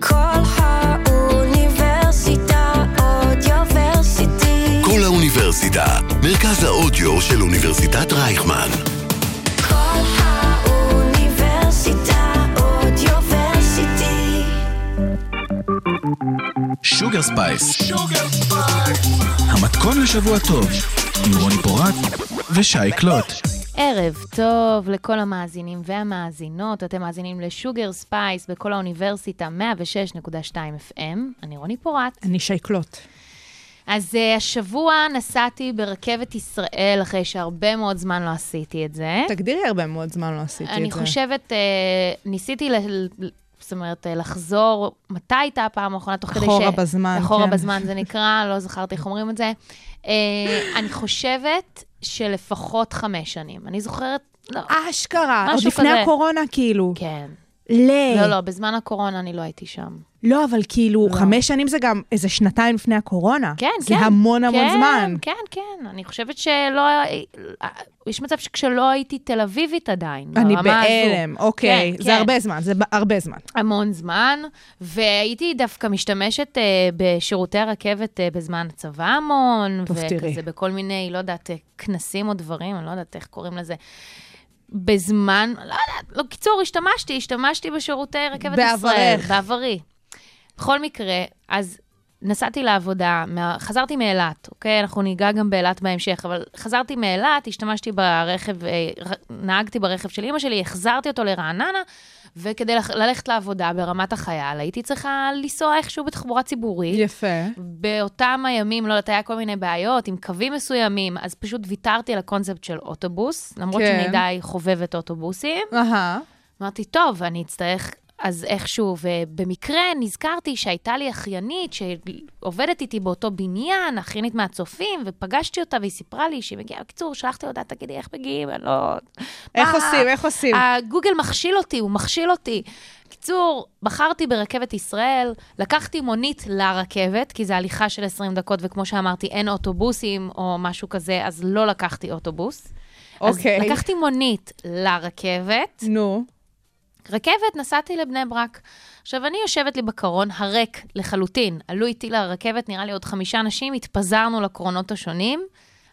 כל האוניברסיטה אודיוורסיטי. כל האוניברסיטה, מרכז האודיו של אוניברסיטת רייכמן. כל האוניברסיטה אודיוורסיטי. שוגר ספייס. המתכון לשבוע טוב, עם רוני פורט ושי קלוט. ערב טוב לכל המאזינים והמאזינות, אתם מאזינים לשוגר ספייס בכל האוניברסיטה 106.2 FM, אני רוני פורט. אני שייקלוט. אז uh, השבוע נסעתי ברכבת ישראל, אחרי שהרבה מאוד זמן לא עשיתי את זה. תגדירי הרבה מאוד זמן לא עשיתי את זה. אני חושבת, uh, ניסיתי, ל... זאת אומרת, uh, לחזור, מתי הייתה הפעם האחרונה, תוך כדי ש... אחורה בזמן, אחורה כן. בזמן זה נקרא, לא זכרתי איך אומרים את זה. Uh, אני חושבת שלפחות חמש שנים. אני זוכרת, לא, אשכרה, עוד לפני כזה. הקורונה, כאילו. כן. ל... לא, לא, בזמן הקורונה אני לא הייתי שם. לא, אבל כאילו, לא. חמש שנים זה גם איזה שנתיים לפני הקורונה. כן, זה כן. המון המון כן, זמן. כן, כן. אני חושבת שלא... יש מצב שכשלא הייתי תל אביבית עדיין, אני ברמה הזו. בהלם, אוקיי. כן, זה כן. הרבה זמן, זה הרבה זמן. המון זמן, והייתי דווקא משתמשת uh, בשירותי הרכבת uh, בזמן הצבא המון, טוב, תראי. וכזה בכל מיני, לא יודעת, אה, כנסים או דברים, אני לא יודעת איך קוראים לזה. בזמן, לא יודעת, לא, קיצור, השתמשתי, השתמשתי בשירותי רכבת בעברך. ישראל. בעברי. בכל מקרה, אז נסעתי לעבודה, מה, חזרתי מאילת, אוקיי? אנחנו ניגע גם באילת בהמשך, אבל חזרתי מאילת, השתמשתי ברכב, אה, נהגתי ברכב של אימא שלי, החזרתי אותו לרעננה, וכדי ללכת לעבודה ברמת החייל, הייתי צריכה לנסוע איכשהו בתחבורה ציבורית. יפה. באותם הימים, לא יודעת, היה כל מיני בעיות עם קווים מסוימים, אז פשוט ויתרתי על הקונספט של אוטובוס, למרות כן. שאני די חובבת אוטובוסים. אהה. אמרתי, טוב, אני אצטרך אז איכשהו, ובמקרה נזכרתי שהייתה לי אחיינית שעובדת איתי באותו בניין, אחיינית מהצופים, ופגשתי אותה והיא סיפרה לי שהיא מגיעה. בקיצור, שלחתי הודעה, תגידי, איך מגיעים? אני לא... איך מה? עושים? איך עושים? הגוגל מכשיל אותי, הוא מכשיל אותי. קיצור, בחרתי ברכבת ישראל, לקחתי מונית לרכבת, כי זו הליכה של 20 דקות, וכמו שאמרתי, אין אוטובוסים או משהו כזה, אז לא לקחתי אוטובוס. אוקיי. אז לקחתי מונית לרכבת, נו. רכבת, נסעתי לבני ברק. עכשיו, אני יושבת לי בקרון הריק לחלוטין. עלו איתי לרכבת, נראה לי עוד חמישה אנשים, התפזרנו לקרונות השונים,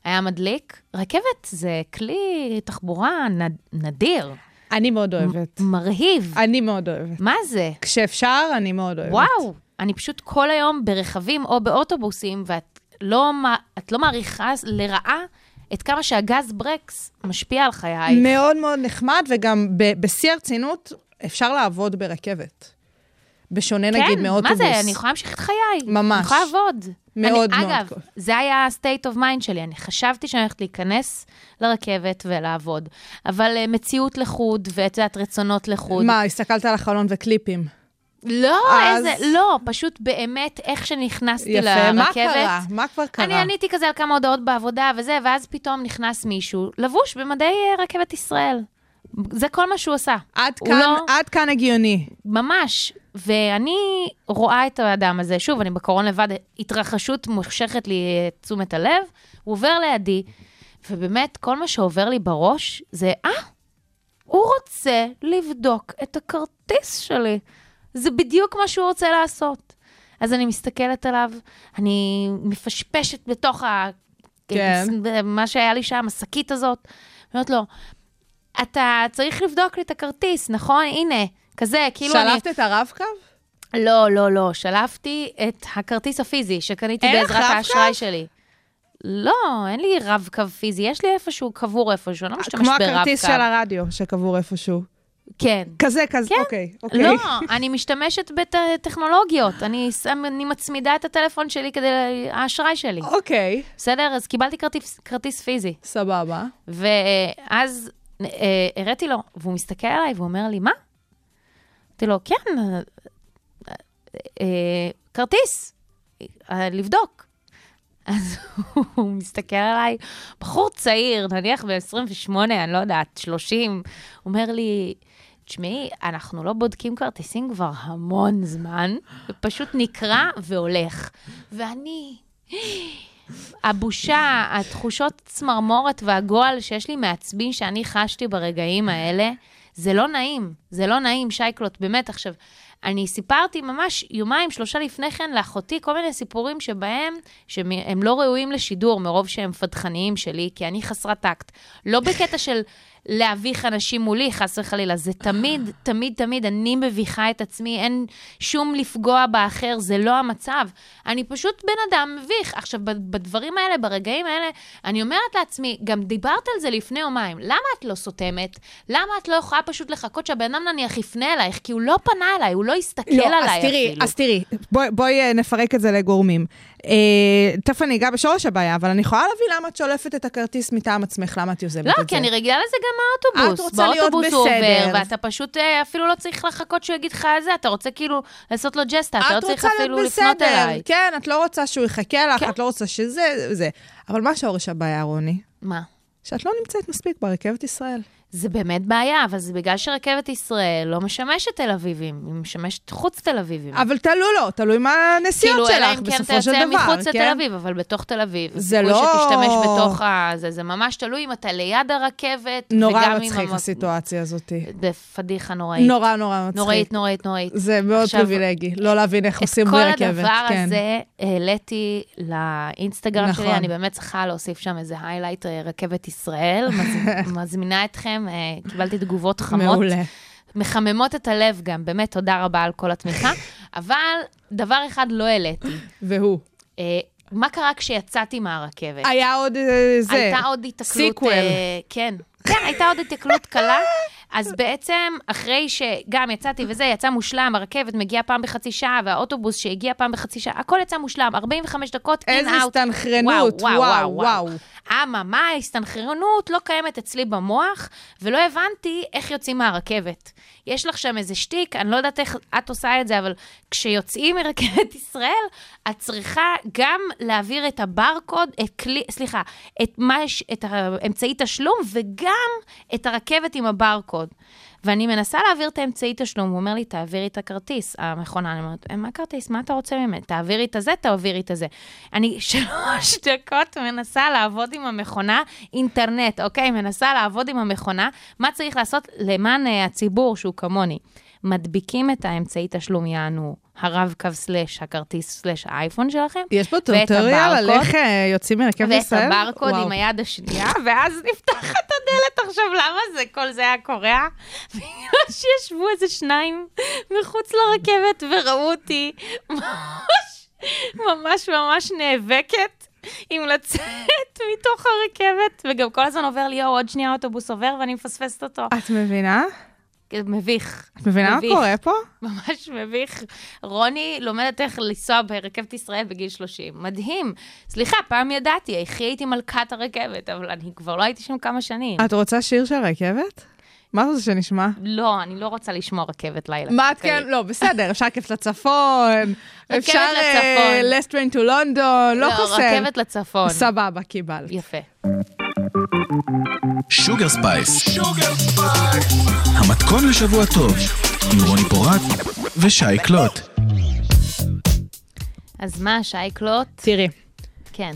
היה מדליק. רכבת זה כלי תחבורה נד, נדיר, אני מאוד אוהבת. מרהיב. אני מאוד אוהבת. מה זה? כשאפשר, אני מאוד אוהבת. וואו, אני פשוט כל היום ברכבים או באוטובוסים, ואת לא, את לא מעריכה לרעה את כמה שהגז ברקס משפיע על חייך. מאוד מאוד נחמד, וגם בשיא הרצינות, אפשר לעבוד ברכבת. בשונה נגיד מאוטובוס. כן, מה זה, אני יכולה להמשיך את חיי. ממש. אני יכולה לעבוד. מאוד אני, מאוד אגב, כיף. זה היה ה-state of mind שלי. אני חשבתי שאני הולכת להיכנס לרכבת ולעבוד. אבל uh, מציאות לחוד, ואת יודעת, רצונות לחוד. מה, הסתכלת על החלון וקליפים. לא, אז- איזה, לא, פשוט באמת, איך שנכנסתי יפה, לרכבת. מה קרה? מה כבר קרה? אני עניתי כזה על כמה הודעות בעבודה וזה, ואז פתאום נכנס מישהו לבוש במדי אה, רכבת ישראל. זה כל מה שהוא עשה. עד כאן, לא- עד כאן הגיוני. ממש. ואני רואה את האדם הזה, שוב, אני בקרון לבד, התרחשות מושכת לי אה, את תשומת הלב, הוא עובר לידי, ובאמת, כל מה שעובר לי בראש זה, אה, הוא רוצה לבדוק את הכרטיס שלי. זה בדיוק מה שהוא רוצה לעשות. אז אני מסתכלת עליו, אני מפשפשת בתוך ה... כן. מה שהיה לי שם, השקית הזאת. אומרת לו, אתה צריך לבדוק לי את הכרטיס, נכון? הנה, כזה, כאילו אני... שלפת את הרב-קו? לא, לא, לא, שלפתי את הכרטיס הפיזי שקניתי בעזרת? האשראי שלי. לא, אין לי רב-קו פיזי, יש לי איפשהו קבור איפשהו, אני לא משתמשת כמו ברב-קו. הכרטיס של הרדיו שקבור איפשהו. כן. כזה, כזה, כן. אוקיי. אוקיי. לא, אני משתמשת בטכנולוגיות. אני, אני מצמידה את הטלפון שלי כדי, האשראי שלי. אוקיי, בסדר? אז קיבלתי כרטיס, כרטיס פיזי. סבבה. ואז הראתי לו, והוא מסתכל עליי והוא אומר לי, מה? אמרתי לו, כן, אה, אה, כרטיס, אה, לבדוק. אז הוא מסתכל עליי, בחור צעיר, נניח ב-28, אני לא יודעת, 30, הוא אומר לי, תשמעי, אנחנו לא בודקים כרטיסים כבר המון זמן, ופשוט נקרע והולך. ואני, הבושה, התחושות צמרמורת והגועל שיש לי מעצבים שאני חשתי ברגעים האלה, זה לא נעים, זה לא נעים, שייקלוט, באמת. עכשיו, אני סיפרתי ממש יומיים, שלושה לפני כן לאחותי כל מיני סיפורים שבהם, שהם לא ראויים לשידור מרוב שהם פדחניים שלי, כי אני חסרת טקט. לא בקטע של להביך אנשים מולי, חס וחלילה, זה תמיד, תמיד, תמיד, אני מביכה את עצמי, אין שום לפגוע באחר, זה לא המצב. אני פשוט בן אדם מביך. עכשיו, בדברים האלה, ברגעים האלה, אני אומרת לעצמי, גם דיברת על זה לפני יומיים, למה את לא סותמת? למה את לא יכולה פשוט לחכות שהבן אדם נניח יפנה אלייך? כי הוא לא פנה אליי, הוא לא הסתכל לא, עליי אז תראי, אפילו. אז תראי, בואי, בואי אה, נפרק את זה לגורמים. אה, תכף אני אגע בשורש הבעיה, אבל אני יכולה להבין למה את שולפת את הכרטיס מטעם עצמך, למה את יוזמת לא, את זה. כי אני רגילה לזה גם מהאוטובוס. את רוצה להיות באוטובוס הוא בסדר. עובר, ואתה פשוט אה, אפילו לא צריך לחכות שהוא יגיד לך זה, אתה רוצה כאילו לעשות לו ג'סטה, אתה לא את צריך אפילו לפנות בסדר. אליי. כן, את לא רוצה שהוא יחכה לך, כן. את לא רוצה שזה, זה. אבל מה שורש הבעיה, רוני? מה? שאת לא נמצאת מספיק ברכבת ישראל. זה באמת בעיה, אבל זה בגלל שרכבת ישראל לא משמשת תל אביבים, היא משמשת חוץ תל אביבים. אבל תלוי לא, תלוי מה הנסיעות כאילו, אלא שלך, אם כן בסופו של תצא דבר, מחוץ לתל כן? אביב, אבל בתוך תל אביב. זה לא- שתשתמש בתוך ה... זה, זה ממש תלוי אם אתה ליד הרכבת, נורא אם... מצחיק המ- הסיטואציה הזאת. זה פדיחה נוראית. נורא נורא מצחיק. נוראית, נוראית, נוראית. זה מאוד עכשיו, פריבילגי, לא להבין איך עושים בלי רכבת. את כל הדבר כן. הזה העליתי לאינסטגרם נכון. שלי, אני באמת צריכה להוסיף שם איזה היילייט רכבת ישראל, מז- מזמינה אתכם, אה, קיבלתי תגובות חמות. מעולה. מחממות את הלב גם, באמת תודה רבה על כל התמיכה. אבל דבר אחד לא העליתי, והוא. אה, מה קרה כשיצאתי מהרכבת? היה עוד אה, זה. הייתה עוד היתקלות... sequel. כן. כן, הייתה עוד היתקלות קלה. אז בעצם, אחרי שגם יצאתי וזה, יצא מושלם, הרכבת מגיעה פעם בחצי שעה, והאוטובוס שהגיע פעם בחצי שעה, הכל יצא מושלם, 45 דקות, in and out. הסתנכרנות, וואו, וואו. אממה, ההסתנכרנות לא קיימת אצלי במוח, ולא הבנתי איך יוצאים מהרכבת. יש לך שם איזה שטיק, אני לא יודעת איך את עושה את זה, אבל כשיוצאים מרכבת ישראל, את צריכה גם להעביר את הברקוד, את כלי, סליחה, את, מה, ש- את האמצעי תשלום, וגם את הרכבת עם הברקוד. ואני מנסה להעביר את האמצעי תשלום, הוא אומר לי, תעבירי את הכרטיס, המכונה. אני אומרת, מה הכרטיס? מה אתה רוצה ממני? תעבירי את הזה, תעבירי את הזה. אני שלוש דקות מנסה לעבוד עם המכונה, אינטרנט, אוקיי? מנסה לעבוד עם המכונה. מה צריך לעשות למען אה, הציבור שהוא כמוני? מדביקים את האמצעי תשלום, יענו, הרב-קו סלאש, הכרטיס סלאש האייפון שלכם. יש פה ואת טוטוריאל על. איך אה, יוצאים מרכבת ואת ישראל? הברקוד וואו. עם היד השנייה, ואז נפתחת הדלת. עכשיו, למה זה, כל זה היה? בגלל שישבו איזה שניים מחוץ לרכבת וראו אותי ממש, ממש ממש נאבקת. עם לצאת מתוך הרכבת, וגם כל הזמן עובר לי, יואו, עוד שנייה האוטובוס עובר ואני מפספסת אותו. את מבינה? מביך. את מבינה מה. קורה פה? ממש מביך. רוני לומדת איך לנסוע ברכבת ישראל בגיל 30. מדהים. סליחה, פעם ידעתי, הכי הייתי מלכת הרכבת, אבל אני כבר לא הייתי שם כמה שנים. את רוצה שיר של רכבת? מה זה שנשמע? לא, אני לא רוצה לשמוע רכבת לילה. מה את אוקיי. כן? לא, בסדר, אפשר כיף לצפון, אפשר. last train to London, לא חסר. רכבת לצפון. סבבה, קיבלת. יפה. שוגר ספייס. המתכון לשבוע טוב, עם רוני פורט ושי קלוט. אז מה, שי קלוט? תראי, כן.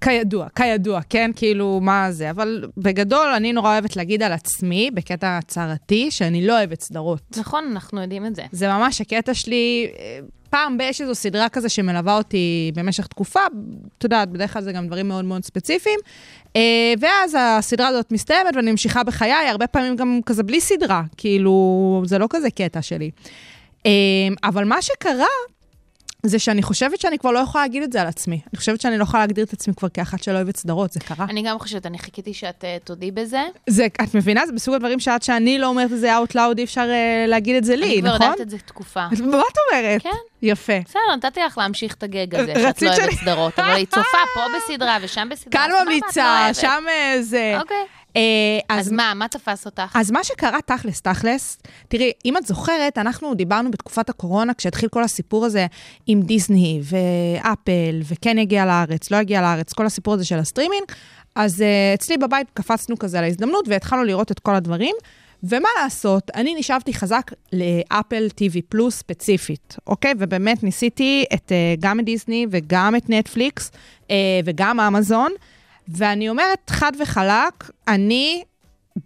כידוע, כידוע, כן? כאילו, מה זה? אבל בגדול, אני נורא אוהבת להגיד על עצמי, בקטע הצהרתי, שאני לא אוהבת סדרות. נכון, אנחנו יודעים את זה. זה ממש הקטע שלי. פעם יש איזו סדרה כזה שמלווה אותי במשך תקופה, את יודעת, בדרך כלל זה גם דברים מאוד מאוד ספציפיים. אה, ואז הסדרה הזאת מסתיימת ואני ממשיכה בחיי, הרבה פעמים גם כזה בלי סדרה, כאילו, זה לא כזה קטע שלי. אה, אבל מה שקרה, זה שאני חושבת שאני כבר לא יכולה להגיד את זה על עצמי. אני חושבת שאני לא יכולה להגדיר את עצמי כבר כאחת שלא אוהבת סדרות, זה קרה. אני גם חושבת, אני חיכיתי שאת אה, תודי בזה. זה, את מבינה? זה בסוג הדברים שעד שאני לא אומרת את זה out loud, אי אפשר uh, להגיד את זה לי, אני כבר נכון? יודעת את זה תקופה. מה את אומרת? כן. יפה. בסדר, נתתי לך להמשיך את הגאג הזה, רצית שאת לא אוהבת סדרות, אבל היא צופה פה בסדרה ושם בסדרה. כאן לא ממליצה. שם אה, זה. אוקיי. אה, אז מה, מה תפס אותך? אז מה שקרה תכלס, תכלס, תראי, אם את זוכרת, אנחנו דיברנו בתקופת הקורונה, כשהתחיל כל הסיפור הזה עם דיסני ואפל, וכן יגיע לארץ, לא יגיע לארץ, כל הסיפור הזה של הסטרימינג, אז אה, אצלי בבית קפצנו כזה על ההזדמנות והתחלנו לראות את כל הדברים. ומה לעשות, אני נשאבתי חזק לאפל TV פלוס ספציפית, אוקיי? ובאמת ניסיתי את, אה, גם את דיסני וגם את נטפליקס וגם אמזון, ואני אומרת חד וחלק, אני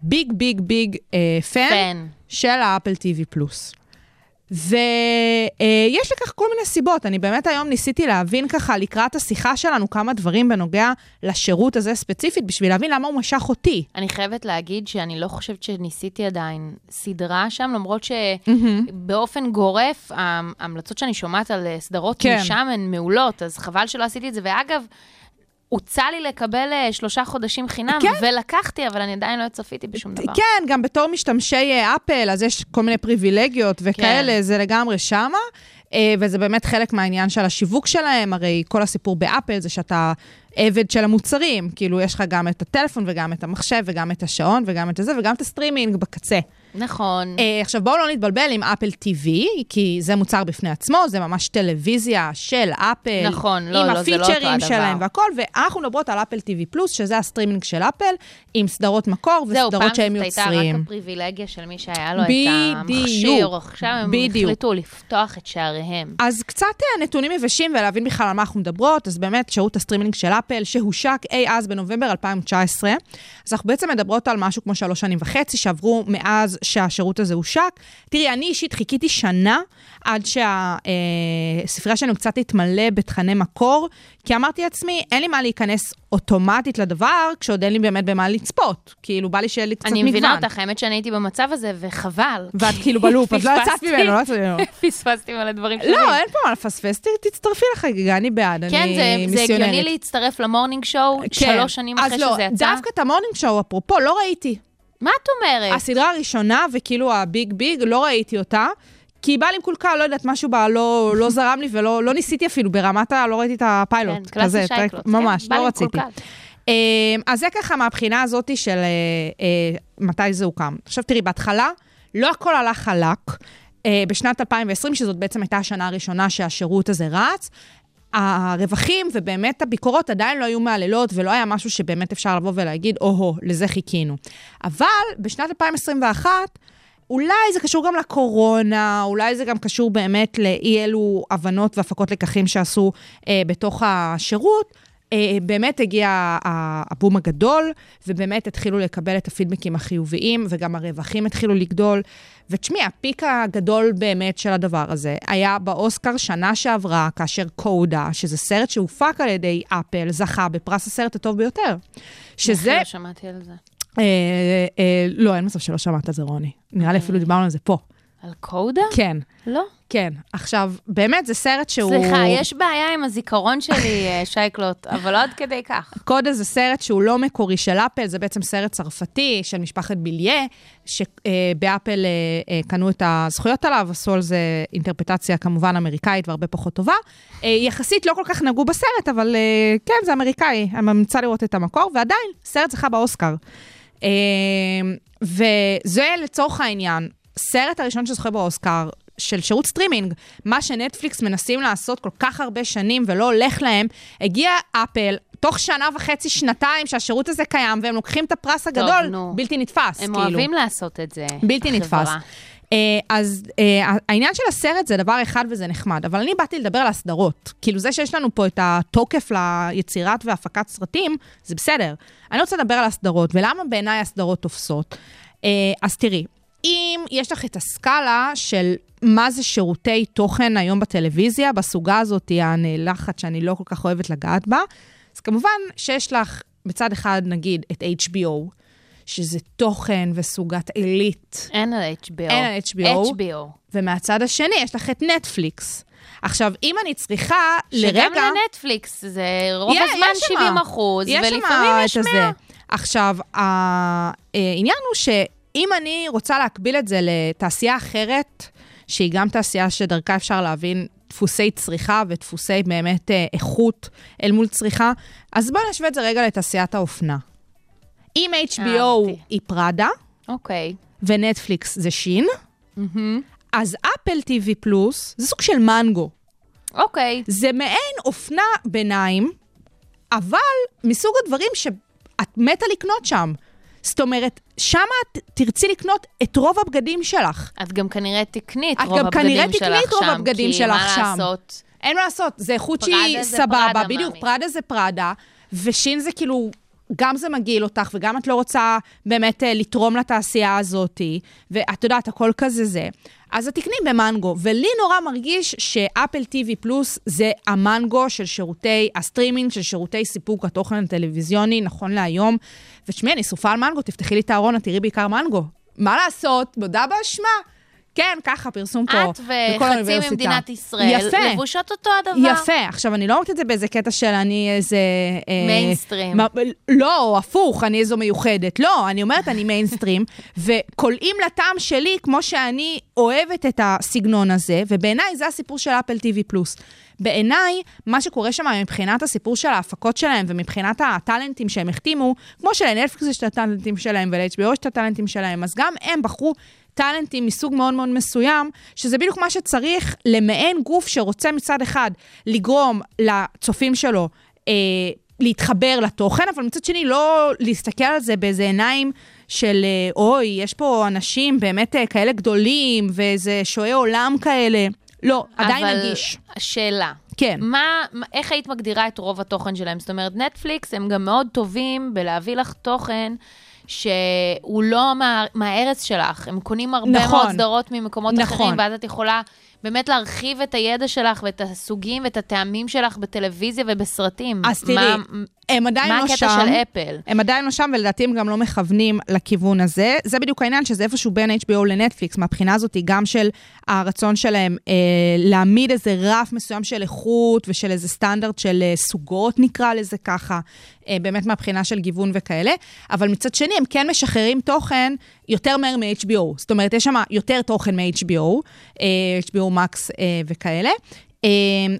big big big אה, fan fan. של האפל TV פלוס. ויש לכך כל מיני סיבות. אני באמת היום ניסיתי להבין ככה לקראת השיחה שלנו כמה דברים בנוגע לשירות הזה ספציפית, בשביל להבין למה הוא משך אותי. אני חייבת להגיד שאני לא חושבת שניסיתי עדיין סדרה שם, למרות שבאופן גורף, ההמלצות שאני שומעת על אה, סדרות כן. משם הן מעולות, אז חבל שלא עשיתי את זה. ואגב, הוצע לי לקבל אה, שלושה חודשים חינם, כן. ולקחתי, אבל אני עדיין לא צפיתי בשום דבר. כן, גם בתור משתמשי אה, אפל, אז יש כל מיני פריבילגיות וכאלה, כן. זה לגמרי שמה. אה, וזה באמת חלק מהעניין של השיווק שלהם, הרי כל הסיפור באפל זה שאתה עבד של המוצרים. כאילו, יש לך גם את הטלפון וגם את המחשב וגם את השעון וגם את זה וגם את הסטרימינג בקצה. נכון. אה, עכשיו, בואו לא נתבלבל עם אפל TV, כי זה מוצר בפני עצמו, זה ממש טלוויזיה של אפל. נכון, לא, עם לא, זה לא אותו הפיצ'רים הדבר. שלהם והכל, ואנחנו מדברות על אפל TV פלוס, שזה הסטרימינג של אפל, עם סדרות מקור זהו, פעם וסדרות שהם זאת הייתה יוצרים. רק הפריבילגיה של מי שהיה לו את. המכשיר, עכשיו הם בדיוק. החליטו לפתוח את שעריהם. אז קצת אה, נתונים יבשים ולהבין בכלל על מה אנחנו מדברות, אז באמת שירות הסטרימינג של אפל, שהושק אי אז בנובמבר 2019. אז אנחנו בעצם מדברות על משהו כמו שלוש שנים וחצי שעברו מאז שהשירות הזה הושק. תראי, אני אישית חיכיתי שנה עד שהספרייה שלנו קצת תתמלא בתכני מקור, כי אמרתי לעצמי, אין לי מה להיכנס אוטומטית לדבר, כשעוד אין לי באמת במה לצפות. כאילו, בא לי שיהיה לי קצת אני מגוון. מבינה אותך, האמת שאני הייתי במצב הזה, וחבל. ואת כאילו בלופ, אז לא יצאת. ממנו, לא יצאת ממנו. פספסתי מלא דברים שלי. לא, אין פה מה לפספס, תצטרפי לחגיגה, אני בעד, כן, אני זה. הגיוני להצטרף ל Morning Show כן. שלוש שנים אחרי אז לא, שזה יצא? דווקא את ה Morning Show, אפרופו, לא ראיתי. מה את אומרת? הסדרה הראשונה, וכאילו ה big big, לא ראיתי אותה. כי בא לי מקולקל, לא יודעת, משהו בה לא, לא זרם לי ולא לא ניסיתי אפילו, ברמת ה... לא ראיתי את הפיילוט. כן, כזה, שי קלוט. ממש, כן, בא לא רציתי. מקולקל. אמ, אז זה ככה מהבחינה הזאת של אה, אה, מתי זה הוקם. עכשיו תראי, בהתחלה לא הכל הלך חלק. אה, בשנת 2020, שזאת בעצם הייתה השנה הראשונה שהשירות הזה רץ, הרווחים ובאמת הביקורות עדיין לא היו מהללות, ולא היה משהו שבאמת אפשר לבוא ולהגיד, או-הו, לזה חיכינו. אבל בשנת 2021, אולי זה קשור גם לקורונה, אולי זה גם קשור באמת לאי אלו הבנות והפקות לקחים שעשו אה, בתוך השירות. אה, באמת הגיע הבום הגדול, ובאמת התחילו לקבל את הפידבקים החיוביים, וגם הרווחים התחילו לגדול. ותשמעי, הפיק הגדול באמת של הדבר הזה היה באוסקר שנה שעברה, כאשר קודה, שזה סרט שהופק על ידי אפל, זכה בפרס הסרט הטוב ביותר. שזה... איך לא שמעתי על זה. אה, אה, לא, אין מצב שלא שמעת על זה, רוני. נראה לי אפילו דיברנו על זה פה. על קודה? כן, לא. כן. עכשיו, באמת, זה סרט שהוא... סליחה, יש בעיה עם הזיכרון שלי, אה, שייקלוט, אבל לא עד כדי כך. קודה זה סרט שהוא לא מקורי של אפל, זה בעצם סרט צרפתי של משפחת ביליה, שבאפל אה, קנו את הזכויות עליו, עשו על זה אינטרפטציה כמובן אמריקאית והרבה פחות טובה. אה, יחסית לא כל כך נגעו בסרט, אבל אה, כן, זה אמריקאי, אני ממליצה לראות את המקור, ועדיין, סרט זכה באוסקר. אה, וזה לצורך העניין, סרט הראשון שזוכה באוסקר, של שירות סטרימינג, מה שנטפליקס מנסים לעשות כל כך הרבה שנים ולא הולך להם, הגיע אפל, תוך שנה וחצי, שנתיים שהשירות הזה קיים, והם לוקחים את הפרס הגדול, נו. בלתי נתפס, הם כאילו. אוהבים לעשות את זה. בלתי החברה. נתפס. אה, אז אה, העניין של הסרט זה דבר אחד וזה נחמד, אבל אני באתי לדבר על הסדרות. כאילו זה שיש לנו פה את התוקף ליצירת והפקת סרטים, זה בסדר. אני רוצה לדבר על הסדרות, ולמה בעיניי הסדרות תופסות. Uh, אז תראי, אם יש לך את הסקאלה של מה זה שירותי תוכן היום בטלוויזיה, בסוגה הזאת הנאלחת שאני לא כל כך אוהבת לגעת בה, אז כמובן שיש לך בצד אחד, נגיד, את HBO, שזה תוכן וסוגת עילית. אין על HBO. אין על HBO. HBO. ומהצד השני יש לך את נטפליקס. עכשיו, אם אני צריכה לרגע... שגם לנטפליקס זה רוב יש- הזמן יש שמה. 70 אחוז, ולפעמים יש את 100. הזה. עכשיו, העניין הוא שאם אני רוצה להקביל את זה לתעשייה אחרת, שהיא גם תעשייה שדרכה אפשר להבין דפוסי צריכה ודפוסי באמת אה, איכות אל מול צריכה, אז בואו נשווה את זה רגע לתעשיית האופנה. אם HBO אהבתי. היא פראדה, אוקיי. ונטפליקס זה שין, אז אפל TV פלוס זה סוג של מנגו. אוקיי. זה מעין אופנה ביניים, אבל מסוג הדברים שאת מתה לקנות שם. זאת אומרת, שם את תרצי לקנות את רוב הבגדים שלך. את גם כנראה תקני את את רוב גם כנראה הבגדים שלך את רוב שם, הבגדים שלך כי שם. מה לעשות? אין מה לעשות, זה פראדה שהיא סבבה, בדיוק. פראדה זה פראדה, ושין זה כאילו גם זה מגעיל אותך, וגם את לא רוצה באמת אה, לתרום לתעשייה הזאת, ואת יודעת, הכל כזה זה, אז את תקני במנגו. ולי נורא מרגיש שאפל TV פלוס זה המנגו של שירותי הסטרימינג, של שירותי סיפוק התוכן הטלוויזיוני, נכון להיום. ותשמעי, אני שרופה על מנגו, תפתחי לי את הארון, את תראי בעיקר מנגו. מה לעשות? מודה באשמה. כן, ככה, פרסום פה. את וחצי. ממדינת ישראל יפה. לבושות אותו הדבר. יפה. עכשיו, אני לא אומרת את זה באיזה קטע של אני איזה... אה, מיינסטרים. מה- לא, הפוך, אני איזו מיוחדת. לא, אני אומרת, אני מיינסטרים, וקולעים לטעם שלי כמו שאני אוהבת את הסגנון הזה, ובעיניי זה הסיפור של אפל TV פלוס. בעיניי, מה שקורה שם מבחינת הסיפור של ההפקות שלהם ומבחינת הטאלנטים שהם החתימו, כמו שלנטפליקס יש את הטאלנטים שלהם ול-HBO יש את הטאלנטים שלהם, אז גם הם בחרו טאלנטים מסוג מאוד מאוד מסוים, שזה בדיוק מה שצריך למעין גוף שרוצה מצד אחד לגרום לצופים שלו אה, להתחבר לתוכן, אבל מצד שני לא להסתכל על זה באיזה עיניים של אה, אוי, יש פה אנשים באמת אה, כאלה גדולים ואיזה שועי עולם כאלה. לא, עדיין אבל נגיש. שאלה. כן. מה, מה- איך היית מגדירה את רוב התוכן שלהם? זאת אומרת, נטפליקס הם גם מאוד טובים בלהביא לך תוכן שהוא לא מה, מהארץ שלך. הם קונים הרבה נכון. מאוד סדרות ממקומות נכון. אחרים, ואז את יכולה באמת להרחיב את הידע שלך ואת הסוגים ואת הטעמים שלך בטלוויזיה ובסרטים. אז תראי, מה, הם עדיין מה לא הקטע שם. של אפל? הם עדיין לא שם, ולדעתי הם גם לא מכוונים לכיוון הזה. זה בדיוק העניין, שזה איפשהו בין HBO לנטפליקס, מהבחינה הזאת, גם של הרצון שלהם אה, להעמיד איזה רף מסוים של איכות ושל איזה סטנדרט של אה, סוגות, נקרא לזה ככה, אה, באמת מהבחינה של גיוון וכאלה. אבל מצד שני, הם כן משחררים תוכן יותר מהר מ-HBO. זאת אומרת, יש שם יותר תוכן מ-HBO, אה, HBO Max אה, וכאלה. אה,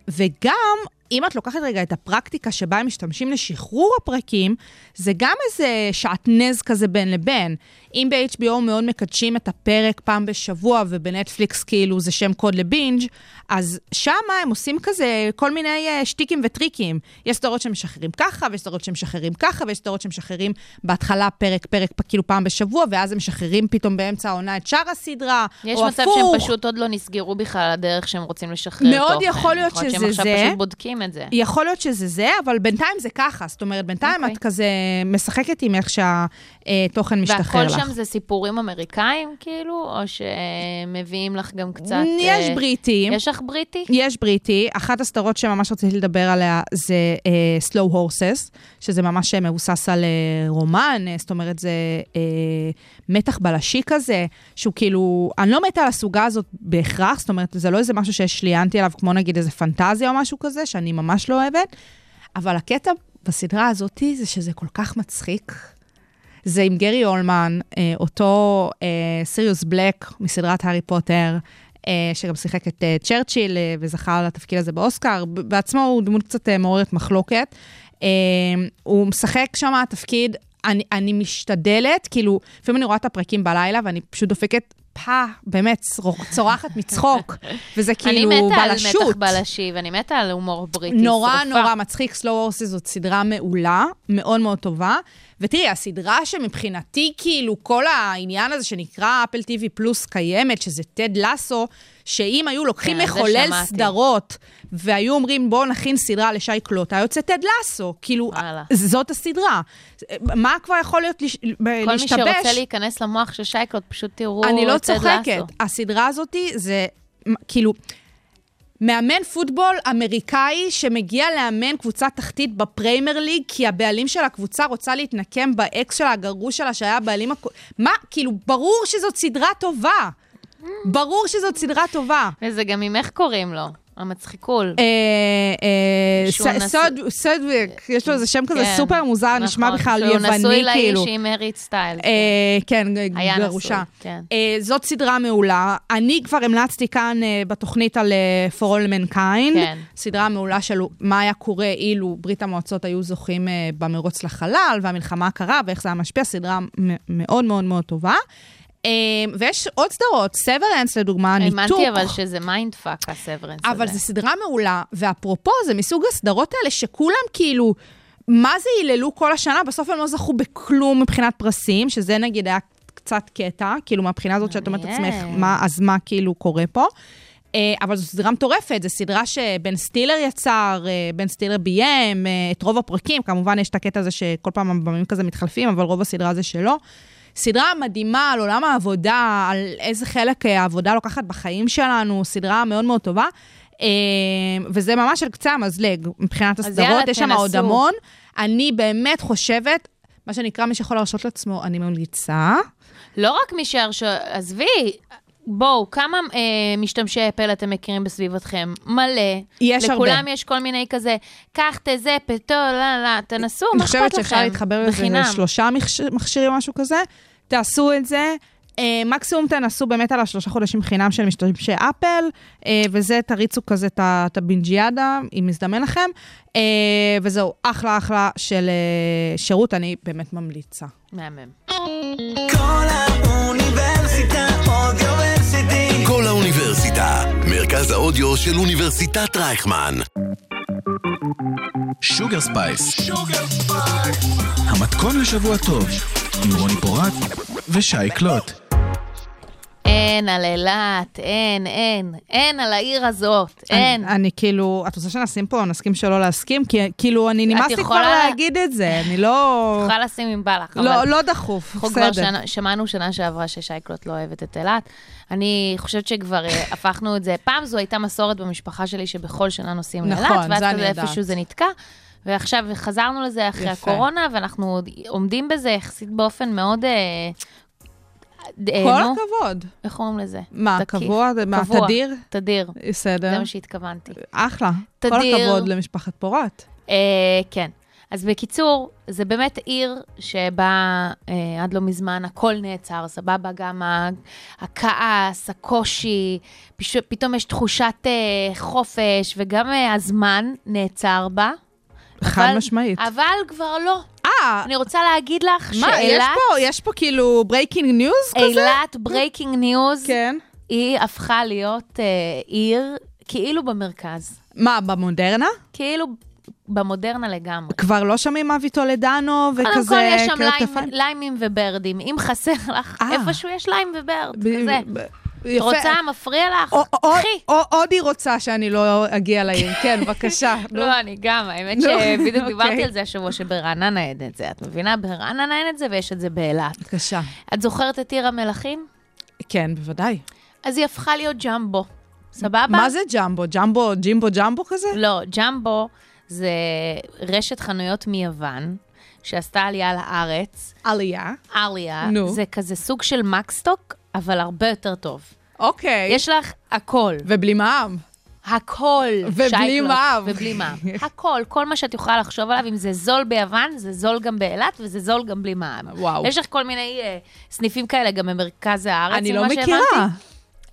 וגם, אם את לוקחת רגע את הפרקטיקה שבה הם משתמשים לשחרור הפרקים, זה גם איזה שעטנז כזה בין לבין. אם ב-HBO מאוד מקדשים את הפרק פעם בשבוע, ובנטפליקס כאילו זה שם קוד לבינג', אז שמה הם עושים כזה כל מיני uh, שטיקים וטריקים. יש סדרות שמשחררים ככה, ויש סדרות שמשחררים ככה, ויש סדרות שמשחררים בהתחלה פרק, פרק כאילו פעם בשבוע, ואז הם משחררים פתאום באמצע העונה את שאר הסדרה, יש או מצב הפוך. שהם פשוט עוד לא נסגרו בכלל על הדרך שהם רוצים לשחרר מאוד תוכן. יכול להיות יכול להיות שזה שהם עכשיו זה. פשוט בודקים את זה. יכול להיות שזה זה, אבל בינתיים זה ככה. זאת אומרת, בינתיים אוקיי. את כזה משחקת עם איך שהתוכן משתחרר לך. והכל שם זה סיפורים אמריקאים, כאילו, או שמביאים לך גם קצת... יש אה, בריטים. יש לך בריטי? יש בריטי, אחת הסדרות שממש רציתי לדבר עליה זה uh, Slow Horses, שזה ממש אה, מבוסס על uh, רומן, זאת אומרת, זה uh, מתח בלשי כזה, שהוא כאילו, אני לא מתה על הסוגה הזאת בהכרח, זאת אומרת, זה לא איזה משהו שהשליינתי עליו, כמו נגיד איזה פנטזיה או משהו כזה, שאני ממש לא אוהבת, אבל הקטע בסדרה הזאת זה שזה כל כך מצחיק. זה עם גרי אולמן, אה, אותו אה, סיריוס בלק מסדרת הארי פוטר, אה, שגם שיחק את אה, צ'רצ'יל אה, וזכה לתפקיד הזה באוסקר. בעצמו הוא דמות קצת אה, מעוררת מחלוקת. אה, הוא משחק שם תפקיד, אני, אני משתדלת, כאילו, לפעמים אני רואה את הפרקים בלילה ואני פשוט דופקת פה, באמת, צורחת מצחוק, וזה כאילו אני מתה על בלשות. מתח בלשי, ואני מתה על הומור בריטי. נורא שרופה. נורא מצחיק, סלואו הורסס זאת סדרה מעולה, מאוד מאוד טובה. ותראי, הסדרה שמבחינתי, כאילו, כל העניין הזה שנקרא אפל TV פלוס קיימת, שזה טד לסו, שאם היו לוקחים כן, מחולל. סדרות, והיו אומרים, בואו נכין סדרה לשי קלוט, היה יוצא טד לסו. כאילו, וואלה. זאת הסדרה. מה כבר יכול להיות לש... כל מי להשתבש? שרוצה להיכנס למוח של שייקלוט, פשוט תראו אני לא צוחקת. הסדרה הזאת זה כאילו... מאמן פוטבול אמריקאי שמגיע לאמן קבוצה תחתית בפרמייר ליג, כי הבעלים של הקבוצה רוצה להתנקם באקס שלה, הגרוש שלה, שהיה הבעלים... הכ... מה? כאילו, ברור שזאת סדרה טובה. ברור שזאת סדרה טובה. וזה גם עם איך קוראים לו, המצחיקול. אה, אה, סודייקיס, יש לו איזה שם כזה כן, סופר מוזר, נשמע נכון, בכלל שהוא נשוי יווני, לאיש כאילו. עם הארי סטיילס. אה, כן, גרושה. כן. אה, זאת סדרה מעולה. אני כבר המלצתי כאן בתוכנית על For All Mankind. כן. סדרה מעולה של מה היה קורה אילו ברית המועצות היו זוכים במרוץ לחלל, והמלחמה קרה, ואיך זה היה משפיע. סדרה מאוד מאוד מאוד טובה. אה, ויש עוד סדרות, Severance לדוגמה, ניתוק. האמנתי אבל שזה mind fuck, ה Severance הזה. אבל זו סדרה מעולה, ואפרופו, זה מסוג הסדרות האלה שכולם כאילו, מה זה היללו כל השנה? בסוף הם לא זכו בכלום מבחינת פרסים, שזה נגיד היה קצת קטע, כאילו מהבחינה הזאת שאת אומרת. לעצמך, מה, אז מה כאילו קורה פה? אה, אבל זו סדרה מטורפת, זו סדרה שבן סטילר יצר, אה, בן סטילר ביים אה, את רוב הפרקים, כמובן יש את הקטע הזה שכל פעם הבמים כזה מתחלפים, אבל רוב הסדרה זה שלו. סדרה מדהימה על עולם העבודה, על איזה חלק אה, העבודה לוקחת בחיים שלנו, סדרה מאוד מאוד טובה. אה, וזה ממש על קצה המזלג מבחינת הסדרות, יש שם עוד. המון. אני באמת חושבת, מה שנקרא, מי שיכול להרשות לעצמו, אני ממליצה. לא רק מי שהרש... עזבי, בואו, כמה אה, משתמשי אפל אתם מכירים בסביבתכם? מלא. יש הרבה. לכולם יש כל מיני כזה, קח, תזה, פתו, לא, לא, תנסו, מה אני אכפת לכם? חושבת שאפשר להתחבר לזה. לשלושה מכשי- מכשירים, משהו כזה. תעשו את זה. אה, מקסימום תנסו באמת על השלושה חודשים חינם של משתמשי אפל, אה, וזה תריצו כזה את הבינג'יאדה, אם מזדמן לכם. אה, וזהו, אחלה אחלה של אה, שירות, אני באמת ממליצה. מהמם. מרכז האודיו של אוניברסיטת רייכמן. שוגר ספייס. המתכון לשבוע טוב, עם רוני פורט ושי קלוט. אין על אילת, אין, אין, אין על העיר הזאת, אין. אני, אני כאילו, את רוצה שנשים פה, נסכים שלא להסכים? כי כאילו, אני נמאס לי כבר להגיד את זה, אני לא... יכולה לשים אם בא לך, לא, אבל לא דחוף, אנחנו כבר בסדר. שמענו שנה שעברה ששייקלוט לא אוהבת את אילת. אני חושבת שכבר אה, הפכנו את זה, פעם זו הייתה מסורת במשפחה שלי שבכל שנה נוסעים נכון, לאילת, ואז זה אני כזה. איפשהו זה נתקע. ועכשיו חזרנו לזה אחרי יפה. הקורונה, ואנחנו עומדים בזה יחסית באופן מאוד... אה, כל נו, הכבוד. איך אומרים לזה? מה, תקיף. קבוע? מה, קבוע. תדיר? תדיר, בסדר. זה מה שהתכוונתי. אחלה. כל תדיר. הכבוד למשפחת פורט. אה, כן. אז בקיצור, זה באמת עיר שבה אה, עד לא מזמן הכל נעצר, סבבה? גם הכעס, הקושי, פש... פתאום יש תחושת אה, חופש, וגם אה, הזמן נעצר בה. חד אבל- משמעית. אבל כבר לא. אה, אני רוצה להגיד לך מה, יש שאילת, פה, יש פה כאילו breaking news כזה? אילת breaking news, כן. היא הפכה להיות אה, עיר כאילו במרכז. מה, במודרנה? כאילו במודרנה לגמרי. כבר לא שומעים אבי טולדנו וכזה... קודם כל, יש שם? ליימים וברדים. אם חסר לך, אה. איפשהו יש ליים וברד, כזה. יפה. רוצה, מפריע לך? קחי. עוד היא רוצה שאני לא אגיע לעיר. כן, בבקשה. לא, אני גם, האמת שבדיוק אוקיי. דיברתי על זה השבוע, שברעננה אין את זה. את מבינה? ברעננה אין את זה ויש את זה באילת. בבקשה. את זוכרת את עיר המלכים? כן, בוודאי. אז היא הפכה להיות ג'מבו. סבבה? מה זה ג'מבו? ג'מבו, ג'ימבו ג'מבו כזה? לא, ג'מבו זה רשת חנויות מיוון, שעשתה עלייה לארץ. עלייה. עליה, נו. זה כזה סוג של מקסטוק, אבל הרבה יותר טוב. אוקיי. יש לך הכל. ובלי מע"מ. הכל. ובלי מע"מ. ובלי מע"מ. הכל, כל מה שאת יכולה לחשוב עליו, אם זה זול ביוון, זה זול גם באילת, וזה זול גם בלי מע"מ. וואו. יש לך כל מיני אה, סניפים כאלה גם במרכז הארץ, אני לא שהבנתי.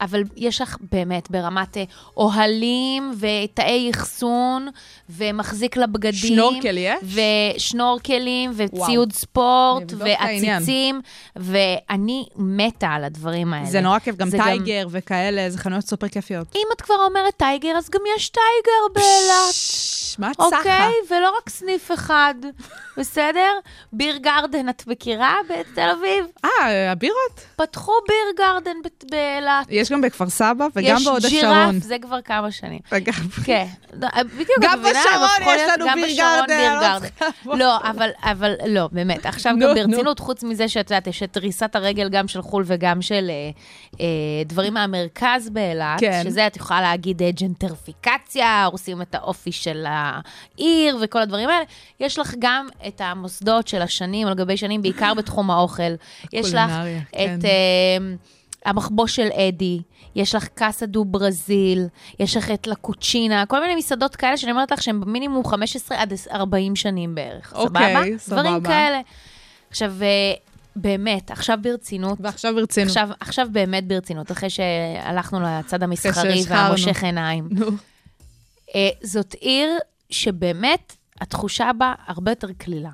אבל יש לך באמת ברמת אה, אוהלים ותאי אחסון, ומחזיק לבגדים. שנורקל יש? ושנורקלים, וציוד ספורט, את העניין. ועציצים, ואני מתה על הדברים האלה. זה נורא כיף, גם טייגר וכאלה, זה חנויות סופר כיפיות. אם את כבר אומרת טייגר, אז גם יש טייגר באילת. את סחה? אוקיי? ולא רק סניף אחד, בסדר? ביר גרדן, את מכירה? בתל אביב. אה, הבירות? פתחו ביר גרדן באילת. יש גם בכפר סבא וגם בהוד יש השרון. ג'ירף, זה כבר כמה שנים. אגב. כן, לא, בדיוק, גם בשרון יש לנו גם ביר גרדן, ביר לא גרדן. לא, אבל, אבל לא, באמת. עכשיו גם נו. ברצינות, חוץ מזה שאת יודעת, יש את דריסת הרגל גם של חו"ל וגם של אה, אה, דברים מהמרכז באילת, כן. שזה את יכולה להגיד אה, ג'נטריפיקציה, הורסים את האופי של העיר וכל הדברים האלה. יש לך גם את המוסדות של השנים על גבי שנים, בעיקר בתחום האוכל. יש לך קולינריה, את... כן. אה, המחבוש של אדי, יש לך קאסה דו ברזיל, יש לך את לקוצ'ינה, כל מיני מסעדות כאלה שאני אומרת לך שהן במינימום 15 עד 40 שנים בערך, אוקיי, סבבה? דברים סבבה. כאלה. עכשיו, אה, באמת, עכשיו ברצינות, ועכשיו ברצינות. עכשיו, עכשיו באמת ברצינות, אחרי שהלכנו לצד המסחרי. והמושך עיניים. נו. אה, זאת עיר שבאמת התחושה בה הרבה יותר קלילה.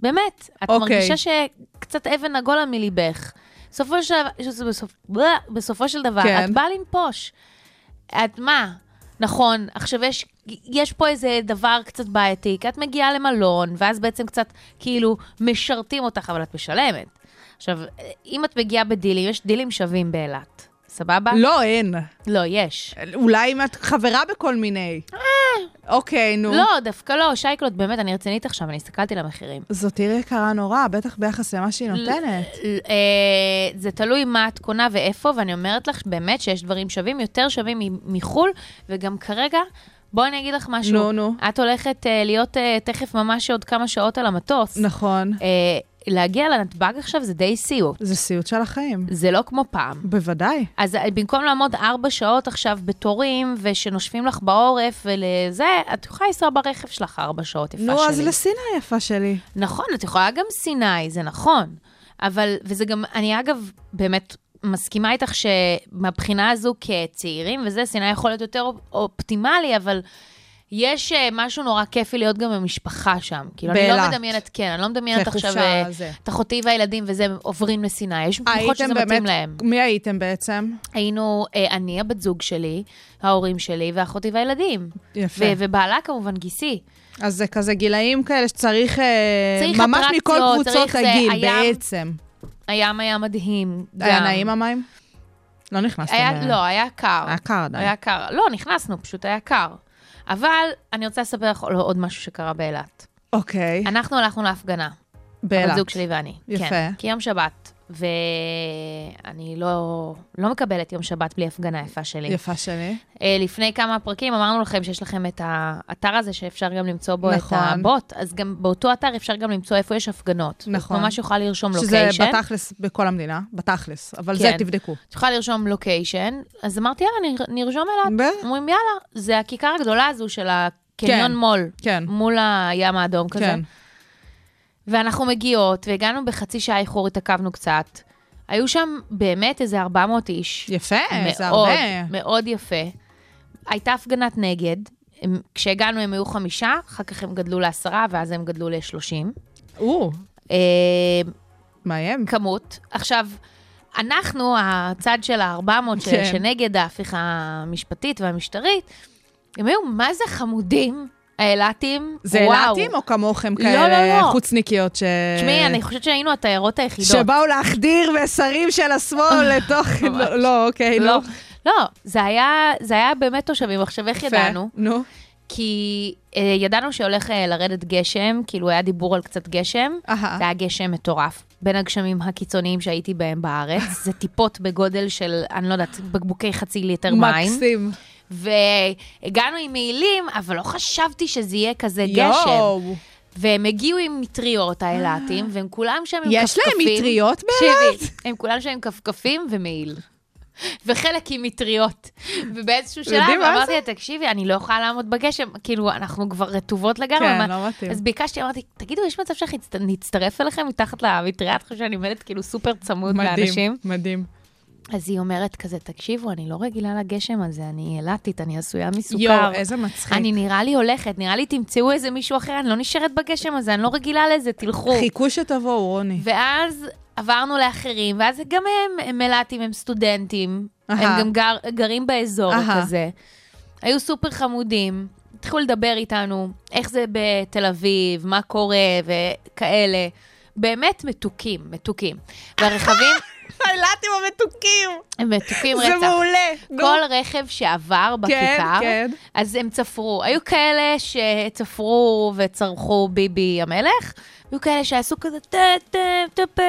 באמת. את אוקיי. מרגישה שקצת אבן נגולה מליבך. בסופו של, בסופ... בסופו של דבר, כן. את באה לנפוש. את מה? נכון, עכשיו יש, יש פה איזה דבר קצת בעייתי, כי את מגיעה למלון, ואז בעצם קצת כאילו משרתים אותך, אבל את משלמת. עכשיו, אם את מגיעה בדילים, יש דילים שווים באילת. סבבה? לא, אין. לא, יש. אולי אם את חברה בכל מיני. אוקיי, נו. לא, דווקא לא, שייקלוט, באמת, אני רצינית עכשיו, אני הסתכלתי על המחירים. זאת עיר יקרה נורא, בטח ביחס למה שהיא נותנת. אה, זה תלוי מה את קונה ואיפה, ואני אומרת לך באמת שיש דברים שווים, יותר שווים מחו"ל, וגם כרגע, בואי אני אגיד לך משהו. נו, נו. את הולכת אה, להיות אה, תכף ממש עוד כמה שעות על המטוס. נכון. אה, להגיע לנתב"ג עכשיו זה די סיוט. זה סיוט של החיים. זה לא כמו פעם. בוודאי. אז אה, במקום לעמוד ארבע שעות עכשיו בתורים, ושנושפים לך בעורף ולזה, את יכולה לנסוע ברכב שלך ארבע שעות, יפה נו, שלי. אז לסיני יפה שלי. נכון, את יכולה גם סיני, זה נכון. אבל, וזה גם, אני אגב באמת מסכימה איתך שמבחינה הזו כצעירים, וזה, סיני יכול להיות יותר אופ- אופטימלי, אבל יש אה, משהו נורא כיפי להיות גם במשפחה שם. כאילו, אני לא. מדמיינת, כן, אני לא מדמיינת עכשיו אה, זה. את אחותי והילדים וזה עוברים לסיני. יש משפחות שזה הייתם מתאים באמת, להם. מי הייתם בעצם? היינו, אה, אני, הבת זוג שלי, ההורים שלי ואחותי והילדים. יפה. ו- ובעלה כמובן גיסי. אז זה כזה גילאים כאלה שצריך, אה, צריך ממש מכל אטרקציות, קבוצות צריך זה, הגיל הים. בעצם. הים היה מדהים. היה גם. נעים המים? לא נכנסתם. היה, לא, היה קר. היה קר עדיין. היה קר. לא, נכנסנו, פשוט היה קר. אבל אני רוצה לספר לך על עוד משהו שקרה באילת. אוקיי, אנחנו הלכנו להפגנה. באילת. הבת זוג שלי ואני. יפה. כן, כי יום שבת, ואני לא, לא מקבלת יום שבת בלי הפגנה יפה שלי. יפה שלי. אה, לפני כמה פרקים אמרנו לכם שיש לכם את האתר הזה שאפשר גם למצוא בו נכון. את הבוט, אז גם באותו אתר אפשר גם למצוא איפה יש הפגנות. נכון. ממש יכולה לרשום שזה לוקיישן. בתכלס בכל המדינה, בתכלס, אבל זה כן. תבדקו. את יכולה לרשום לוקיישן, אז אמרתי, יאללה, נר- נרשום אילת. ב- אומרים, יאללה, זה הכיכר הגדולה הזו של הקניון כן, מול, כן. מול הים האדום כזה. כן. ואנחנו מגיעות, והגענו בחצי שעה איחור, התעכבנו קצת. היו שם באמת איזה 400 איש. יפה, זה מאוד, הרבה. מאוד יפה. הייתה הפגנת נגד. הם, כשהגענו הם היו חמישה, אחר כך הם גדלו לעשרה, ואז הם גדלו לשלושים. או, אה, מאיים. כמות. עכשיו, אנחנו, הצד של ה-400 ש- כן. שנגד ההפיכה המשפטית והמשטרית, הם היו מה זה חמודים, האילתים. זה. אילתים או כמוכם לא, לא, כאלה לא. חוצניקיות ש... תשמעי, אני חושבת שהיינו התיירות היחידות. שבאו להחדיר מסרים של השמאל לתוך... לא, לא, אוקיי, לא, נו. לא, זה היה, זה היה באמת תושבים. עכשיו, איך. ידענו? נו, כי אה, ידענו שהולך אה, לרדת גשם, כאילו היה דיבור על קצת גשם. אהה. זה היה גשם מטורף. בין הגשמים הקיצוניים שהייתי בהם בארץ. זה טיפות בגודל של, אני לא יודעת, בקבוקי חצי ליטר מים. מקסים. והגענו עם מעילים, אבל לא חשבתי שזה יהיה כזה גשם. יואו. והם הגיעו עם מטריות, האילתים, והם כולם שם עם יש כפכפים. להם מטריות באילת? הם כולם שם עם כפכפים ומעיל. וחלק עם מטריות. ובאיזשהו שלב אמרתי? לה, תקשיבי, אני לא יכולה לעמוד בגשם, כאילו, אנחנו כבר רטובות לגמרי. כן, לא מתאים. אז ביקשתי, אמרתי, תגידו, יש מצב שנצטרף אליכם מתחת למטריה? את חושבת שאני עומדת כאילו סופר צמוד לאנשים? מדהים, מדהים. אז היא אומרת כזה, תקשיבו, אני לא רגילה לגשם הזה, אני אילתית, אני עשויה מסוכר. יואו, איזה מצחיק. אני נראה לי הולכת, נראה לי תמצאו איזה מישהו אחר, אני לא נשארת בגשם הזה, אני לא רגילה לזה, תלכו. חיכו שתבואו, רוני. ואז עברנו לאחרים, ואז גם הם, הם מל"טים, הם סטודנטים, אהה. הם גם גר, גרים באזור אהה. כזה. היו סופר חמודים, התחילו לדבר איתנו, איך זה בתל אביב, מה קורה וכאלה. באמת מתוקים, מתוקים. והרכבים האילתים המתוקים. הם מתוקים זה רצח. מעולה. נו. כל רכב שעבר בכיכר, כן. אז הם צפרו. היו כאלה שצפרו וצרחו ביבי המלך, היו כאלה שעשו כזה טה טה טה טה.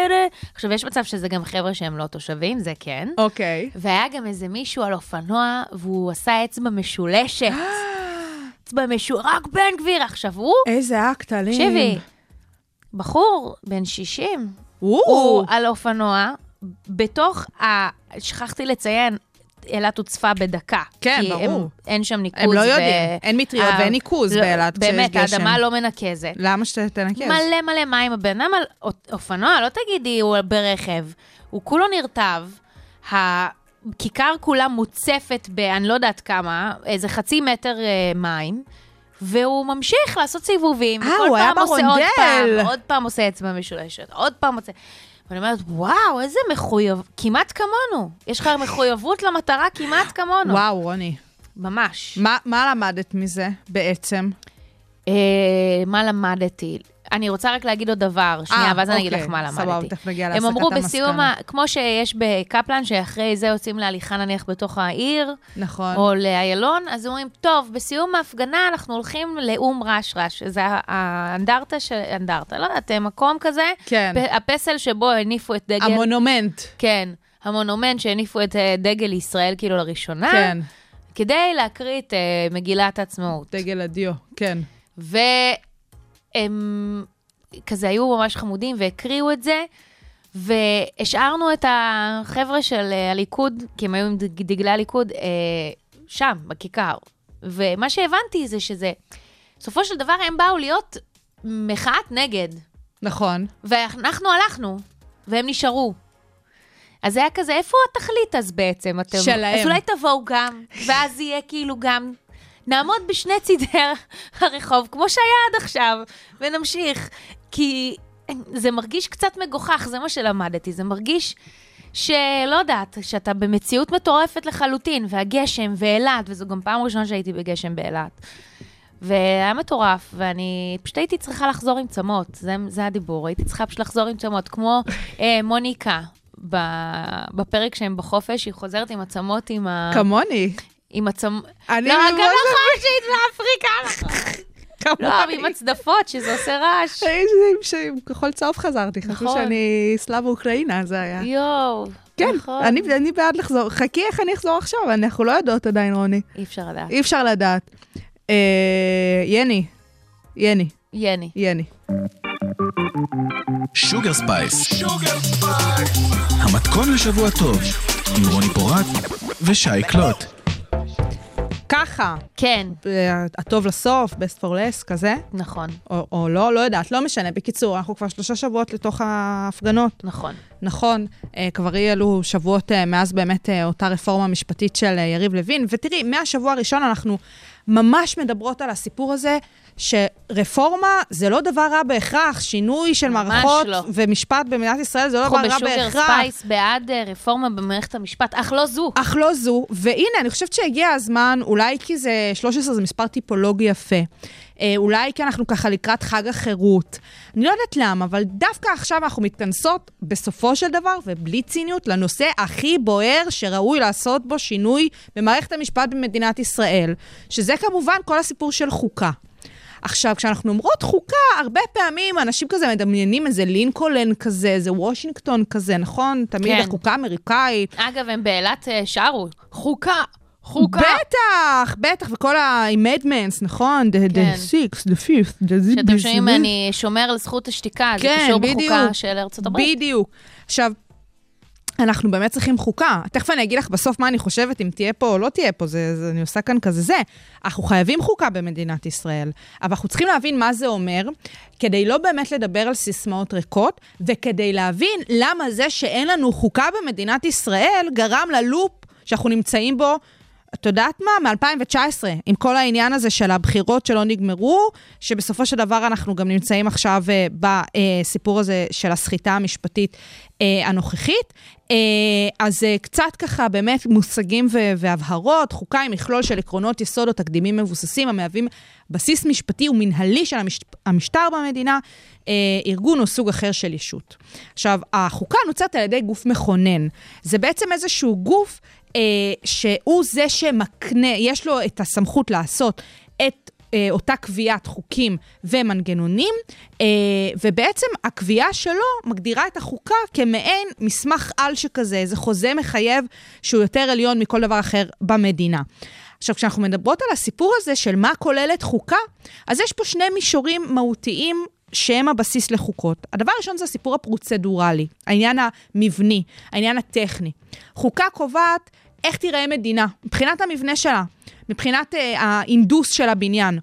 עכשיו, יש מצב שזה גם חבר'ה שהם לא תושבים, זה כן. אוקיי. והיה גם איזה מישהו על אופנוע, והוא עשה אצבע משולשת. אצבע משולשת, רק בן גביר. עכשיו, הוא, איזה אקט אלים. תקשיבי, בחור בן 60, או, הוא על אופנוע, בתוך ה... שכחתי לציין, אילת הוצפה בדקה. כן, כי ברור. הם, אין שם ניקוז. הם לא ו- יודעים, אין מטריות אה, ואין ניקוז לא, באילת כשיש באמת, גשם. האדמה לא מנקזת. למה שתנקז? מלא מלא מים. הבן אדם על אופ- אופנוע, לא תגידי, הוא ברכב. הוא כולו נרטב. הכיכר כולה מוצפת ב... אני לא יודעת כמה, איזה חצי מטר אה, מים. והוא ממשיך לעשות סיבובים. אה, הוא היה פעם עושה עוד ברונדל. פעם, עוד פעם עושה אצבע משולשת, עוד פעם עושה... ואני אומרת, וואו, איזה מחויב... כמעט כמונו. יש לך מחויבות למטרה כמעט כמונו. וואו, רוני. ממש. מה- מה למדת מזה בעצם? אה, מה למדתי? אני רוצה רק להגיד עוד דבר, שנייה, אה, ואז אני אגיד אוקיי, לך מה למדתי. סבבה, תכף נגיע הם להסקת אמרו בסיום, המסקנה. ה- כמו שיש בקפלן, שאחרי זה יוצאים להליכה נניח בתוך העיר, נכון. או לאיילון, אז אומרים, טוב, בסיום ההפגנה אנחנו הולכים לאום רש-רש. זה האנדרטה של... אנדרטה, לא יודעת, מקום כזה. כן. הפסל שבו הניפו את דגל... המונומנט. כן, המונומנט שהניפו את אה, דגל ישראל כאילו לראשונה. כן. כדי להקריא את אה, מגילת העצמאות. דגל הדיו, כן. והם כזה היו ממש חמודים והקריאו את זה, והשארנו את החבר'ה של אה, הליכוד, כי הם היו עם דג- דגלי הליכוד, אה, שם, בכיכר. ומה שהבנתי זה שזה, בסופו של דבר הם באו להיות מחאת נגד, נכון. ואנחנו הלכנו, והם נשארו. אז זה היה כזה, איפה התכלית אז בעצם? אתם... שלהם. אז אולי תבואו גם, ואז יהיה כאילו גם... נעמוד בשני צידי הרחוב, כמו שהיה עד עכשיו, ונמשיך. כי זה מרגיש קצת מגוחך, זה מה שלמדתי. זה מרגיש שלא יודעת, שאתה במציאות מטורפת לחלוטין, והגשם, ואילת, וזו גם פעם ראשונה שהייתי בגשם באילת. והיה מטורף, ואני פשוט הייתי צריכה לחזור עם צמות, זה, זה הדיבור, הייתי צריכה פשוט לחזור עם צמות, כמו אה, מוניקה. בפרק שהם בחופש, היא חוזרת עם עצמות עם ה... כמוני. עם הצמ... אני לא, גם נכון שהיית באפריקה. לא. עם הצדפות, שזה עושה רעש. הייתי עם כחול צהוב חזרתי, חשבו נכון. שאני סלאב אוקראינה, זה היה. יואו, כן, נכון. אני אני בעד לחזור. חכי איך אני אחזור עכשיו, אנחנו לא יודעות עדיין, רוני. אי אפשר לדעת. אי אפשר לדעת. אה, יני, יני, יני. יני. שוגר ספייס. המתכון לשבוע טוב, עם רוני פורט ושי קלוט. ככה, כן, הטוב לסוף, best for last, כזה, נכון, או, או לא, לא יודעת, לא משנה. בקיצור, אנחנו כבר שלושה שבועות לתוך ההפגנות. נכון. נכון, אה, כבר אי אלו שבועות אה, מאז באמת אה, אותה רפורמה משפטית של יריב לוין. ותראי, מהשבוע הראשון אנחנו ממש מדברות על הסיפור הזה, שרפורמה זה לא דבר רע בהכרח, שינוי של מערכות לא. ומשפט במדינת ישראל זה לא אנחנו דבר רע בשוגר בהכרח. ספייס בעד אה, רפורמה במערכת המשפט, אך לא זו. אך לא זו, והנה, אני חושבת שהגיע הזמן, אולי כי זה 13 זה מספר טיפולוגי יפה. אה, אולי כי אנחנו ככה לקראת חג החירות. אני לא יודעת למה, אבל דווקא עכשיו אנחנו מתכנסות בסופו של דבר, ובלי ציניות, לנושא הכי בוער שראוי לעשות בו שינוי במערכת המשפט במדינת ישראל, שזה כמובן כל הסיפור של חוקה. עכשיו, כשאנחנו אומרות חוקה, הרבה פעמים אנשים כזה מדמיינים איזה לינקולן כזה, איזה וושינגטון כזה, נכון? תמיד כן. החוקה האמריקאית. אגב, הם באילת אה, שרו, חוקה, חוקה. בטח, בטח, וכל ה-Amendments, נכון? The, כן. the sixth, the fifth, the שאתם שומעים, אני שומר על זכות השתיקה, זה כן, קשור בדיוק. בחוקה של ארצות הברית. בדיוק. עכשיו, אנחנו באמת צריכים חוקה. תכף אני אגיד לך בסוף מה אני חושבת, אם תהיה פה או לא תהיה פה, זה, זה, אני עושה כאן כזה זה. אנחנו חייבים חוקה במדינת ישראל, אבל אנחנו צריכים להבין מה זה אומר, כדי לא באמת לדבר על סיסמאות ריקות, וכדי להבין למה זה שאין לנו חוקה במדינת ישראל גרם ללופ שאנחנו נמצאים בו את יודעת מה? מ-2019, עם כל העניין הזה של הבחירות שלא נגמרו, שבסופו של דבר אנחנו גם נמצאים עכשיו uh, בסיפור הזה של הסחיטה המשפטית uh, הנוכחית. Uh, אז uh, קצת ככה באמת מושגים והבהרות, חוקה עם מכלול של עקרונות יסוד או תקדימים מבוססים המהווים בסיס משפטי ומנהלי של המש- המשטר במדינה, uh, ארגון או סוג אחר של ישות. עכשיו, החוקה נוצרת על ידי גוף מכונן. זה בעצם איזשהו גוף אה, שהוא זה שמקנה, יש לו את הסמכות לעשות את אה, אותה קביעת חוקים ומנגנונים, אה, ובעצם הקביעה שלו מגדירה את החוקה כמעין מסמך על שכזה, איזה חוזה מחייב שהוא יותר עליון מכל דבר אחר במדינה. עכשיו, כשאנחנו מדברות על הסיפור הזה של מה כוללת חוקה, אז יש פה שני מישורים מהותיים שהם הבסיס לחוקות. הדבר הראשון זה הסיפור הפרוצדורלי, העניין המבני, העניין הטכני. חוקה קובעת איך תיראה מדינה, מבחינת המבנה שלה, מבחינת אה, ההינדוס של הבניין.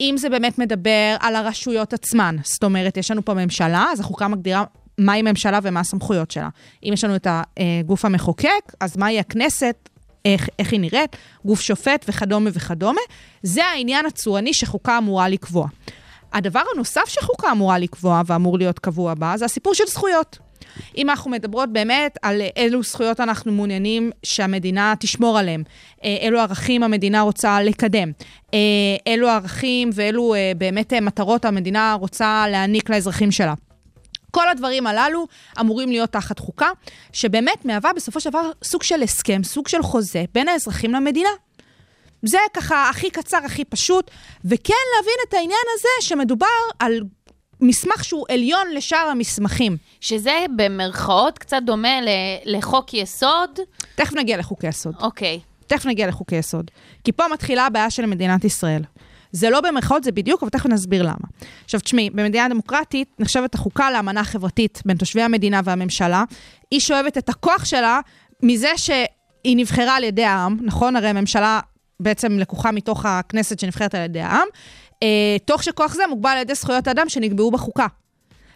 אם זה באמת מדבר על הרשויות עצמן, זאת אומרת, יש לנו פה ממשלה, אז החוקה מגדירה מהי ממשלה ומה הסמכויות שלה. אם יש לנו את הגוף המחוקק, אז מהי הכנסת, איך, איך היא נראית, גוף שופט וכדומה וכדומה. זה העניין הצורני שחוקה אמורה לקבוע. הדבר הנוסף שחוקה אמורה לקבוע ואמור להיות קבוע בה, זה הסיפור של זכויות. אם אנחנו מדברות באמת על אילו זכויות אנחנו מעוניינים שהמדינה תשמור עליהם, אה, אילו ערכים המדינה רוצה לקדם, אה, אילו ערכים ואילו אה, באמת מטרות המדינה רוצה להעניק לאזרחים שלה. כל הדברים הללו אמורים להיות תחת חוקה, שבאמת מהווה בסופו של דבר סוג של הסכם, סוג של חוזה בין האזרחים למדינה. זה ככה הכי קצר, הכי פשוט, וכן להבין את העניין הזה שמדובר על מסמך שהוא עליון לשאר המסמכים. שזה במרכאות קצת דומה ל- לחוק יסוד. תכף נגיע לחוקי יסוד. אוקיי. תכף נגיע לחוקי יסוד. כי פה מתחילה הבעיה של מדינת ישראל. זה לא במרכאות, זה בדיוק, אבל תכף נסביר למה. עכשיו, תשמעי, במדינה דמוקרטית נחשבת החוקה לאמנה חברתית בין תושבי המדינה והממשלה. היא שואבת את הכוח שלה מזה שהיא נבחרה על ידי העם, נכון? הרי הממשלה בעצם לקוחה מתוך הכנסת שנבחרת על ידי העם, אה, תוך שכוח זה מוגבל על ידי זכויות אדם שנקבעו בחוקה.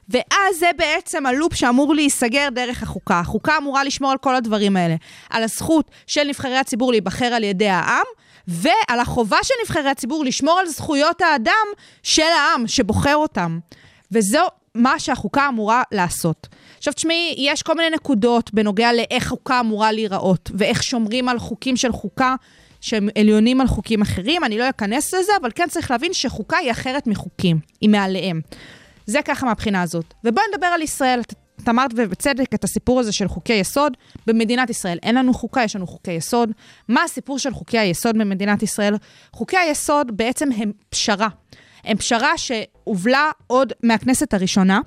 ואז זה בעצם הלופ שאמור להיסגר דרך החוקה. החוקה אמורה לשמור על כל הדברים האלה. על הזכות של נבחרי הציבור להיבחר על ידי העם, ועל החובה של נבחרי הציבור לשמור על זכויות האדם של העם שבוחר אותם. וזו מה שהחוקה אמורה לעשות. עכשיו תשמעי, יש כל מיני נקודות בנוגע לאיך חוקה אמורה להיראות, ואיך שומרים על חוקים של חוקה שהם עליונים על חוקים אחרים, אני לא אכנס לזה, אבל כן צריך להבין שחוקה היא אחרת מחוקים, היא מעליהם. זה ככה מהבחינה הזאת. ובואי נדבר על ישראל. את אמרת ובצדק את הסיפור הזה של חוקי יסוד. במדינת ישראל אין לנו חוקה, יש לנו חוקי יסוד. מה הסיפור של חוקי היסוד במדינת ישראל? חוקי היסוד בעצם הם פשרה. הם פשרה שהובלה עוד מהכנסת הראשונה.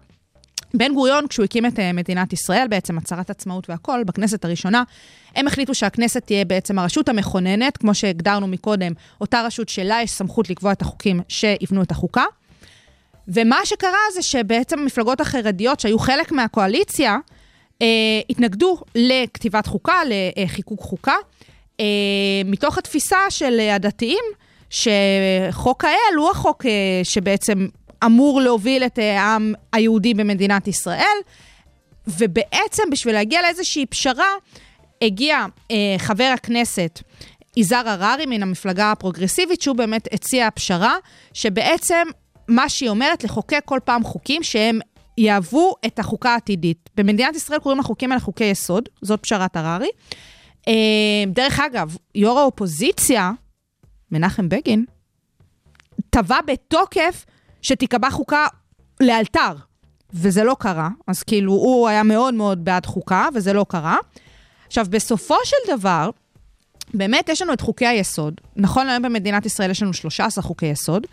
בן גוריון, כשהוא הקים את אה, מדינת ישראל, בעצם הצהרת עצמאות והכול, בכנסת הראשונה, הם החליטו שהכנסת תהיה בעצם הרשות המכוננת, כמו שהגדרנו מקודם, אותה רשות שלה יש סמכות לקבוע את החוקים שיבנו את החוקה. ומה שקרה זה שבעצם המפלגות החרדיות שהיו חלק מהקואליציה, אה, התנגדו לכתיבת חוקה, לחיקוק חוקה, אה, מתוך התפיסה של הדתיים, שחוק האל הוא החוק אה, שבעצם אמור להוביל את אה, העם היהודי במדינת ישראל, ובעצם בשביל להגיע לאיזושהי פשרה, הגיע אה, חבר הכנסת יזהר הררי מן המפלגה הפרוגרסיבית, שהוא באמת הציע פשרה, שבעצם מה שהיא אומרת, לחוקק כל פעם חוקים שהם יהוו את החוקה העתידית. במדינת ישראל קוראים לחוקים האלה חוקי יסוד, זאת פשרת הררי. אה, דרך אגב, יו"ר האופוזיציה, מנחם בגין, תבע בתוקף שתיקבע חוקה לאלתר, וזה לא קרה. אז כאילו, הוא היה מאוד מאוד בעד חוקה, וזה לא קרה. עכשיו, בסופו של דבר, באמת יש לנו את חוקי היסוד. נכון להיום במדינת ישראל יש לנו 13 חוקי יסוד.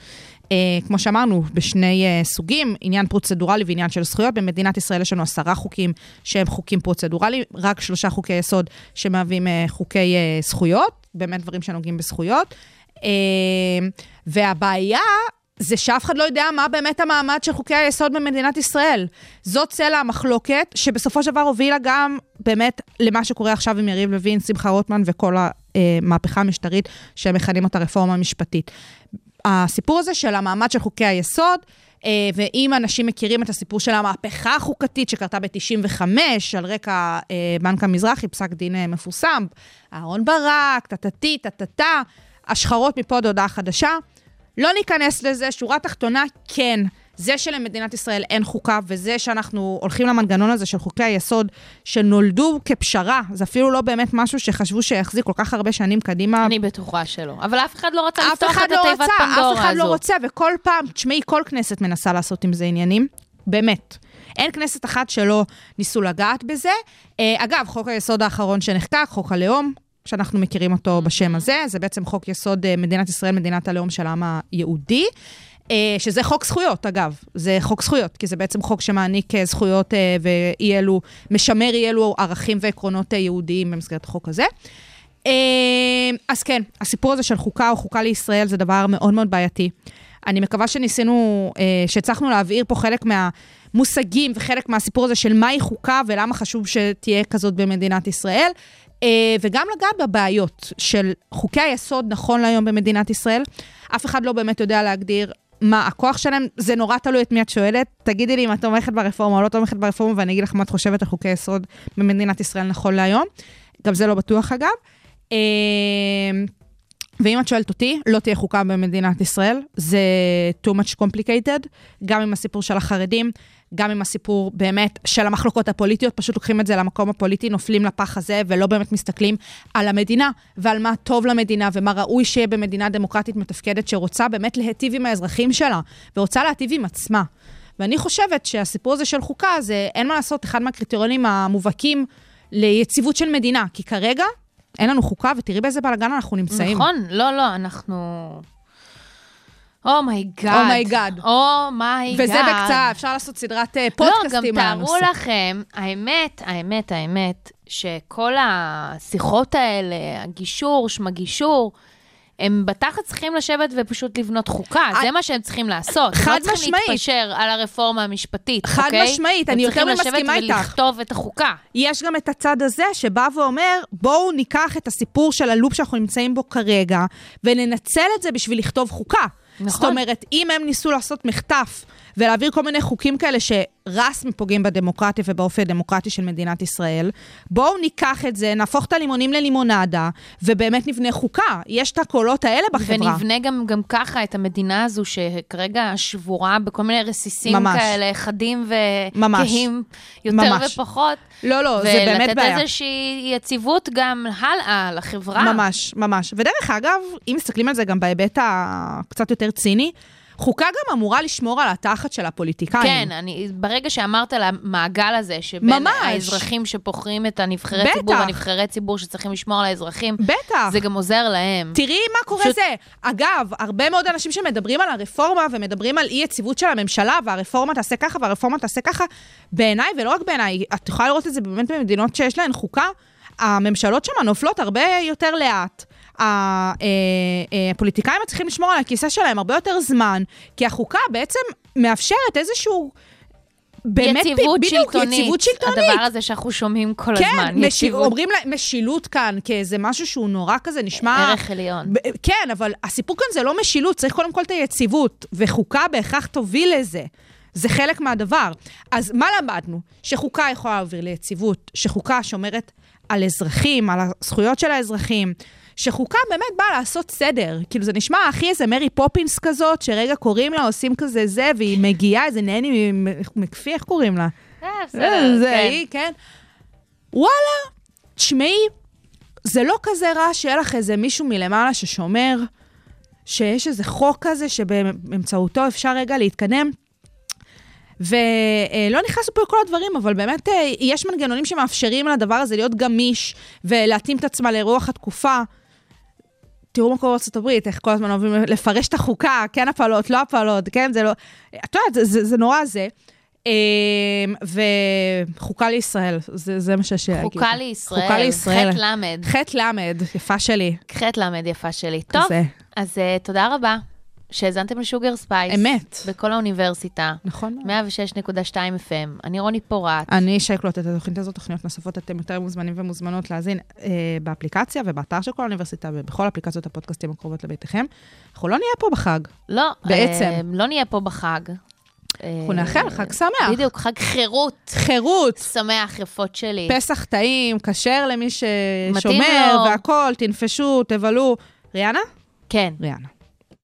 אה, כמו שאמרנו, בשני אה, סוגים, עניין פרוצדורלי ועניין של זכויות. במדינת ישראל יש לנו עשרה חוקים שהם חוקים פרוצדורליים, רק שלושה חוקי יסוד שמהווים אה, חוקי אה, זכויות, באמת דברים שנוגעים בזכויות. אה, והבעיה זה שאף אחד לא יודע מה באמת המעמד של חוקי היסוד במדינת ישראל. זאת סלע המחלוקת, שבסופו של דבר הובילה גם באמת למה שקורה עכשיו עם יריב לוין, שמחה רוטמן וכל המהפכה המשטרית שהם מכנים אותה רפורמה משפטית. הסיפור הזה של המעמד של חוקי היסוד, אה, ואם אנשים מכירים את הסיפור של המהפכה החוקתית שקרתה ב-95 על רקע אה, בנק המזרחי, פסק דין אה, מפורסם, אהרן ברק, טטטי, טטטה, השחרות מפה עד הודעה חדשה. לא ניכנס לזה, שורה תחתונה, כן. זה שלמדינת ישראל אין חוקה, וזה שאנחנו הולכים למנגנון הזה של חוקי היסוד, שנולדו כפשרה, זה אפילו לא באמת משהו שחשבו שיחזיק כל כך הרבה שנים קדימה. אני בטוחה שלא. אבל אף אחד לא רצה אף לפתוח את לא התיבת פנדורה אף אחד לא. רוצה, וכל פעם, תשמעי, כל כנסת מנסה לעשות עם זה עניינים, באמת. אין כנסת אחת שלא ניסו לגעת בזה. אה, אגב, חוק היסוד האחרון שנחקק, חוק הלאום, שאנחנו מכירים אותו בשם הזה, זה בעצם חוק יסוד אה, מדינת ישראל, מדינת הלאום של העם היהודי. אה, שזה חוק זכויות, אגב. זה חוק זכויות, כי זה בעצם חוק שמעניק אה, זכויות ואי אלו, משמר אי אלו ערכים ועקרונות יהודיים במסגרת החוק הזה. אז כן, הסיפור הזה של חוקה או חוקה לישראל זה דבר מאוד מאוד בעייתי. אני מקווה שניסינו, שהצלחנו להבהיר פה חלק מהמושגים וחלק מהסיפור הזה של מהי חוקה ולמה חשוב שתהיה כזאת במדינת ישראל, וגם לגעת בבעיות של חוקי היסוד נכון להיום במדינת ישראל. אף אחד לא באמת יודע להגדיר מה הכוח שלהם, זה נורא תלוי את מי את שואלת. תגידי לי אם את תומכת ברפורמה או לא תומכת ברפורמה, ואני אגיד לך מה את חושבת על חוקי יסוד במדינת ישראל נכון להיום. גם זה לא בטוח אגב. אה, ואם את שואלת אותי, לא תהיה חוקה במדינת ישראל, זה too much complicated, גם עם הסיפור של החרדים, גם עם הסיפור באמת של המחלוקות הפוליטיות, פשוט לוקחים את זה למקום הפוליטי, נופלים לפח הזה, ולא באמת מסתכלים על המדינה, ועל מה טוב למדינה, ומה ראוי שיהיה במדינה דמוקרטית מתפקדת, שרוצה באמת להיטיב עם האזרחים שלה, ורוצה להיטיב עם עצמה. ואני חושבת שהסיפור הזה של חוקה, זה אין מה לעשות, אחד מהקריטריונים המובהקים ליציבות של מדינה, כי כרגע אין לנו חוקה, ותראי באיזה בלאגן אנחנו נמצאים. נכון, לא, לא, אנחנו... אומייגאד. אומייגאד. אומייגאד. וזה בקצרה, אפשר לעשות סדרת אה, פודקאסטים לא, על גם תארו הנושא. לכם, האמת, האמת, האמת, שכל השיחות האלה, הגישור, שמגישור, הם בתחת צריכים לשבת ופשוט לבנות חוקה, זה מה שהם צריכים לעשות. חד הם לא צריכים משמעית. להתפשר על הרפורמה המשפטית, חד אוקיי? משמעית, אני יותר מסכימה הם צריכים איתך. לשבת ולכתוב את החוקה. יש גם את הצד הזה שבא ואומר, בואו ניקח את הסיפור של הלופ שאנחנו נמצאים בו כרגע, וננצל את זה בשביל לכתוב חוקה. נכון. זאת אומרת, אם הם ניסו לעשות מחטף ולהעביר כל מיני חוקים כאלה שרסמי פוגעים בדמוקרטיה ובאופי הדמוקרטי של מדינת ישראל, בואו ניקח את זה, נהפוך את הלימונים ללימונדה, ובאמת נבנה חוקה. יש את הקולות האלה בחברה. ונבנה גם, גם ככה את המדינה הזו, שכרגע שבורה בכל מיני רסיסים ממש. כאלה, חדים. וכהים יותר ממש. ופחות. לא, לא, זה באמת בעיה. ולתת איזושהי יציבות גם הלאה לחברה. ממש, ממש. ודרך אגב, אם מסתכלים על זה גם בהיבט הקצת יותר ציני, חוקה גם אמורה לשמור על התחת של הפוליטיקאים. כן, אני, ברגע שאמרת על המעגל הזה, שבין ממש. האזרחים שבוחרים את הנבחרי בטח. ציבור, הנבחרי ציבור שצריכים לשמור על האזרחים, בטח. זה גם עוזר להם. תראי מה קורה פשוט- זה. אגב, הרבה מאוד אנשים שמדברים על הרפורמה ומדברים על אי-יציבות של הממשלה, והרפורמה תעשה ככה והרפורמה תעשה ככה, בעיניי, ולא רק בעיניי, את יכולה לראות את זה באמת במדינות שיש להן חוקה, הממשלות שם נופלות הרבה יותר לאט. אה, אה, הפוליטיקאים מצליחים לשמור על הכיסא שלהם הרבה יותר זמן, כי החוקה בעצם מאפשרת איזשהו... באמת, יציבות בדיוק, שלטונית. יציבות שלטונית. הדבר הזה שאנחנו שומעים כל כן, הזמן, מש... יציבות. אומרים לה, משילות כאן כאיזה משהו שהוא נורא כזה, נשמע... ערך עליון. ב- כן, אבל הסיפור כאן זה לא משילות, צריך קודם כל את היציבות, וחוקה בהכרח תוביל לזה. זה חלק מהדבר. אז מה למדנו? שחוקה יכולה להוביל ליציבות, שחוקה שומרת על אזרחים, על הזכויות של האזרחים, שחוקה באמת באה לעשות סדר. כאילו, זה נשמע הכי איזה מרי פופינס כזאת, שרגע קוראים לה, עושים כזה זה, והיא מגיעה, איזה נני מקפיא, איך קוראים לה? אה, אה, בסדר, זה כן. היא, כן. וואלה, תשמעי, זה לא כזה רע שיהיה לך איזה מישהו מלמעלה ששומר, שיש איזה חוק כזה שבאמצעותו אפשר רגע להתקדם. ולא נכנסנו פה לכל הדברים, אבל באמת אה, יש מנגנונים שמאפשרים לדבר הזה להיות גמיש ולהתאים את עצמה לרוח התקופה. תראו מה קורה בארצות הברית, איך כל הזמן אוהבים לפרש את החוקה, כן הפלות, לא הפלות, כן, זה לא... את יודעת, זה, זה, זה נורא זה. אמ, וחוקה לישראל, זה, זה מה שיש להגיד. חוקה לישראל, חוקה לישראל. חטא למד. חטא למד, יפה שלי. חטא למד יפה שלי. טוב, כזה. אז אה, תודה רבה שהאזנתם לשוגר ספייס. אמת. בקול האוניברסיטה. נכון. מאוד. 106.2 FM. אני רוני פורט. אני שי קלוט, את התוכנית הזאת, תוכניות נוספות, אתם יותר מוזמנים ומוזמנות להאזין אה, באפליקציה ובאתר של קול האוניברסיטה ובכל אפליקציות הפודקאסטים הקרובות לביתכם. אנחנו לא נהיה פה בחג. לא, בעצם. אה, לא נהיה פה בחג. אנחנו נאחל חג שמח. בדיוק, חג חירות. חירות. שמח, יפות שלי. פסח טעים, כשר למי ששומר. והכול, תנפשו, תבלו. ריאנה? כן. ריאנה.